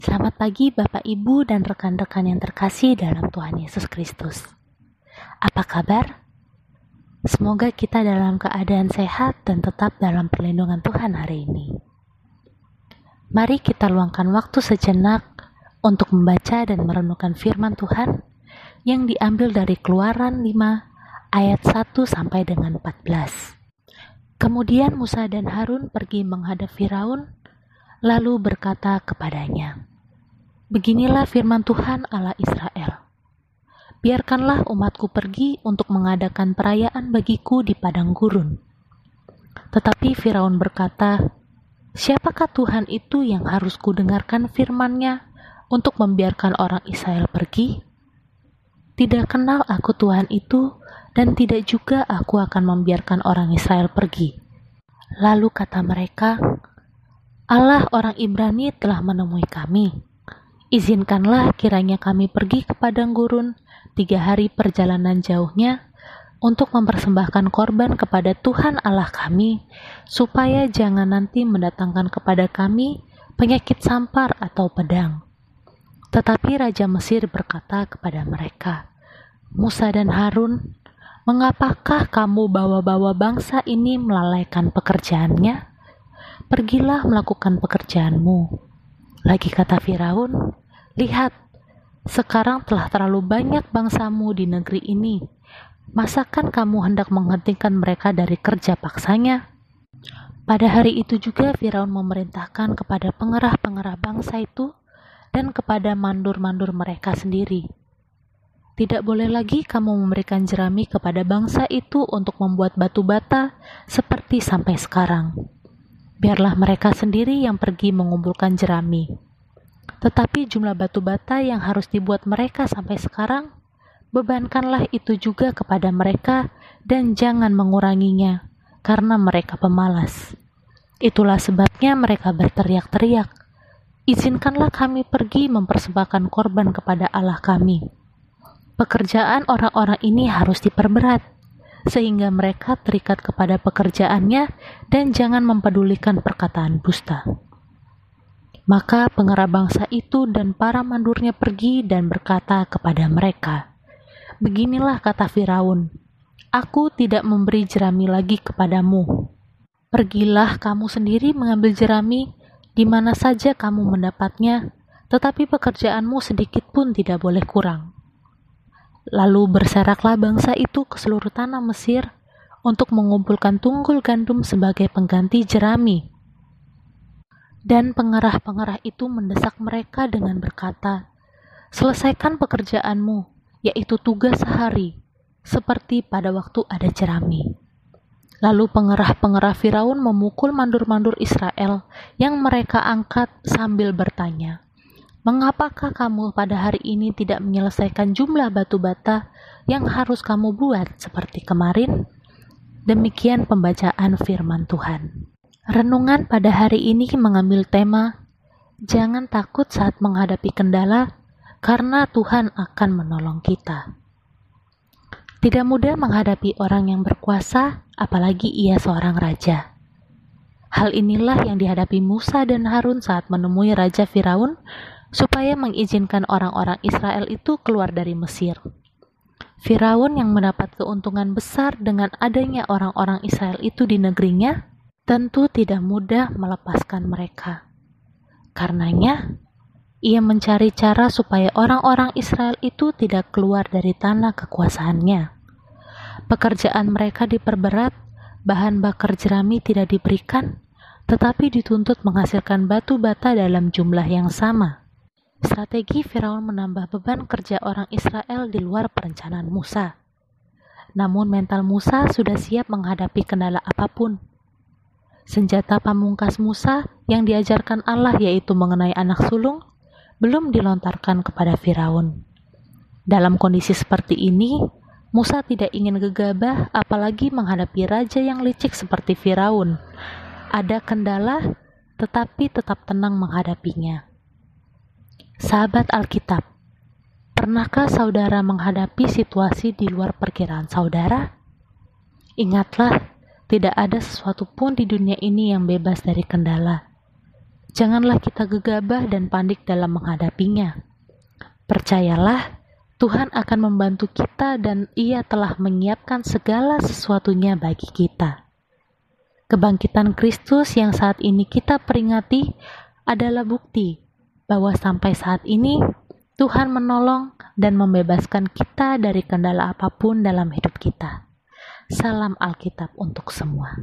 Selamat pagi Bapak Ibu dan rekan-rekan yang terkasih dalam Tuhan Yesus Kristus. Apa kabar? Semoga kita dalam keadaan sehat dan tetap dalam perlindungan Tuhan hari ini. Mari kita luangkan waktu sejenak untuk membaca dan merenungkan firman Tuhan yang diambil dari Keluaran 5 ayat 1 sampai dengan 14. Kemudian Musa dan Harun pergi menghadap Firaun, lalu berkata kepadanya, Beginilah firman Tuhan Allah Israel. Biarkanlah umatku pergi untuk mengadakan perayaan bagiku di padang gurun. Tetapi Firaun berkata, Siapakah Tuhan itu yang harus kudengarkan firman-Nya untuk membiarkan orang Israel pergi? Tidak kenal aku Tuhan itu, dan tidak juga aku akan membiarkan orang Israel pergi. Lalu kata mereka, Allah orang Ibrani telah menemui kami. Izinkanlah kiranya kami pergi ke padang gurun tiga hari perjalanan jauhnya untuk mempersembahkan korban kepada Tuhan Allah kami, supaya jangan nanti mendatangkan kepada kami penyakit sampar atau pedang. Tetapi Raja Mesir berkata kepada mereka, Musa dan Harun, Mengapakah kamu bawa-bawa bangsa ini melalaikan pekerjaannya? Pergilah melakukan pekerjaanmu. Lagi kata Firaun, lihat, sekarang telah terlalu banyak bangsamu di negeri ini. Masakan kamu hendak menghentikan mereka dari kerja paksanya? Pada hari itu juga Firaun memerintahkan kepada pengerah-pengerah bangsa itu dan kepada mandur-mandur mereka sendiri tidak boleh lagi kamu memberikan jerami kepada bangsa itu untuk membuat batu bata seperti sampai sekarang. Biarlah mereka sendiri yang pergi mengumpulkan jerami. Tetapi jumlah batu bata yang harus dibuat mereka sampai sekarang, bebankanlah itu juga kepada mereka dan jangan menguranginya, karena mereka pemalas. Itulah sebabnya mereka berteriak-teriak, Izinkanlah kami pergi mempersembahkan korban kepada Allah kami pekerjaan orang-orang ini harus diperberat, sehingga mereka terikat kepada pekerjaannya dan jangan mempedulikan perkataan dusta. Maka pengerah bangsa itu dan para mandurnya pergi dan berkata kepada mereka, Beginilah kata Firaun, Aku tidak memberi jerami lagi kepadamu. Pergilah kamu sendiri mengambil jerami di mana saja kamu mendapatnya, tetapi pekerjaanmu sedikit pun tidak boleh kurang Lalu berseraklah bangsa itu ke seluruh tanah Mesir untuk mengumpulkan tunggul gandum sebagai pengganti jerami. Dan pengerah-pengerah itu mendesak mereka dengan berkata, Selesaikan pekerjaanmu, yaitu tugas sehari, seperti pada waktu ada jerami. Lalu pengerah-pengerah Firaun memukul mandur-mandur Israel yang mereka angkat sambil bertanya, Mengapakah kamu pada hari ini tidak menyelesaikan jumlah batu bata yang harus kamu buat seperti kemarin? Demikian pembacaan firman Tuhan. Renungan pada hari ini mengambil tema Jangan takut saat menghadapi kendala karena Tuhan akan menolong kita. Tidak mudah menghadapi orang yang berkuasa, apalagi ia seorang raja. Hal inilah yang dihadapi Musa dan Harun saat menemui Raja Firaun supaya mengizinkan orang-orang Israel itu keluar dari Mesir. Firaun yang mendapat keuntungan besar dengan adanya orang-orang Israel itu di negerinya, tentu tidak mudah melepaskan mereka. Karenanya, ia mencari cara supaya orang-orang Israel itu tidak keluar dari tanah kekuasaannya. Pekerjaan mereka diperberat, bahan bakar jerami tidak diberikan, tetapi dituntut menghasilkan batu bata dalam jumlah yang sama. Strategi Firaun menambah beban kerja orang Israel di luar perencanaan Musa. Namun mental Musa sudah siap menghadapi kendala apa pun. Senjata pamungkas Musa yang diajarkan Allah yaitu mengenai anak sulung belum dilontarkan kepada Firaun. Dalam kondisi seperti ini, Musa tidak ingin gegabah apalagi menghadapi raja yang licik seperti Firaun. Ada kendala, tetapi tetap tenang menghadapinya. Sahabat Alkitab, pernahkah saudara menghadapi situasi di luar perkiraan saudara? Ingatlah, tidak ada sesuatu pun di dunia ini yang bebas dari kendala. Janganlah kita gegabah dan panik dalam menghadapinya. Percayalah, Tuhan akan membantu kita dan Ia telah menyiapkan segala sesuatunya bagi kita. Kebangkitan Kristus yang saat ini kita peringati adalah bukti bahwa sampai saat ini Tuhan menolong dan membebaskan kita dari kendala apa pun dalam hidup kita. Salam Alkitab untuk semua.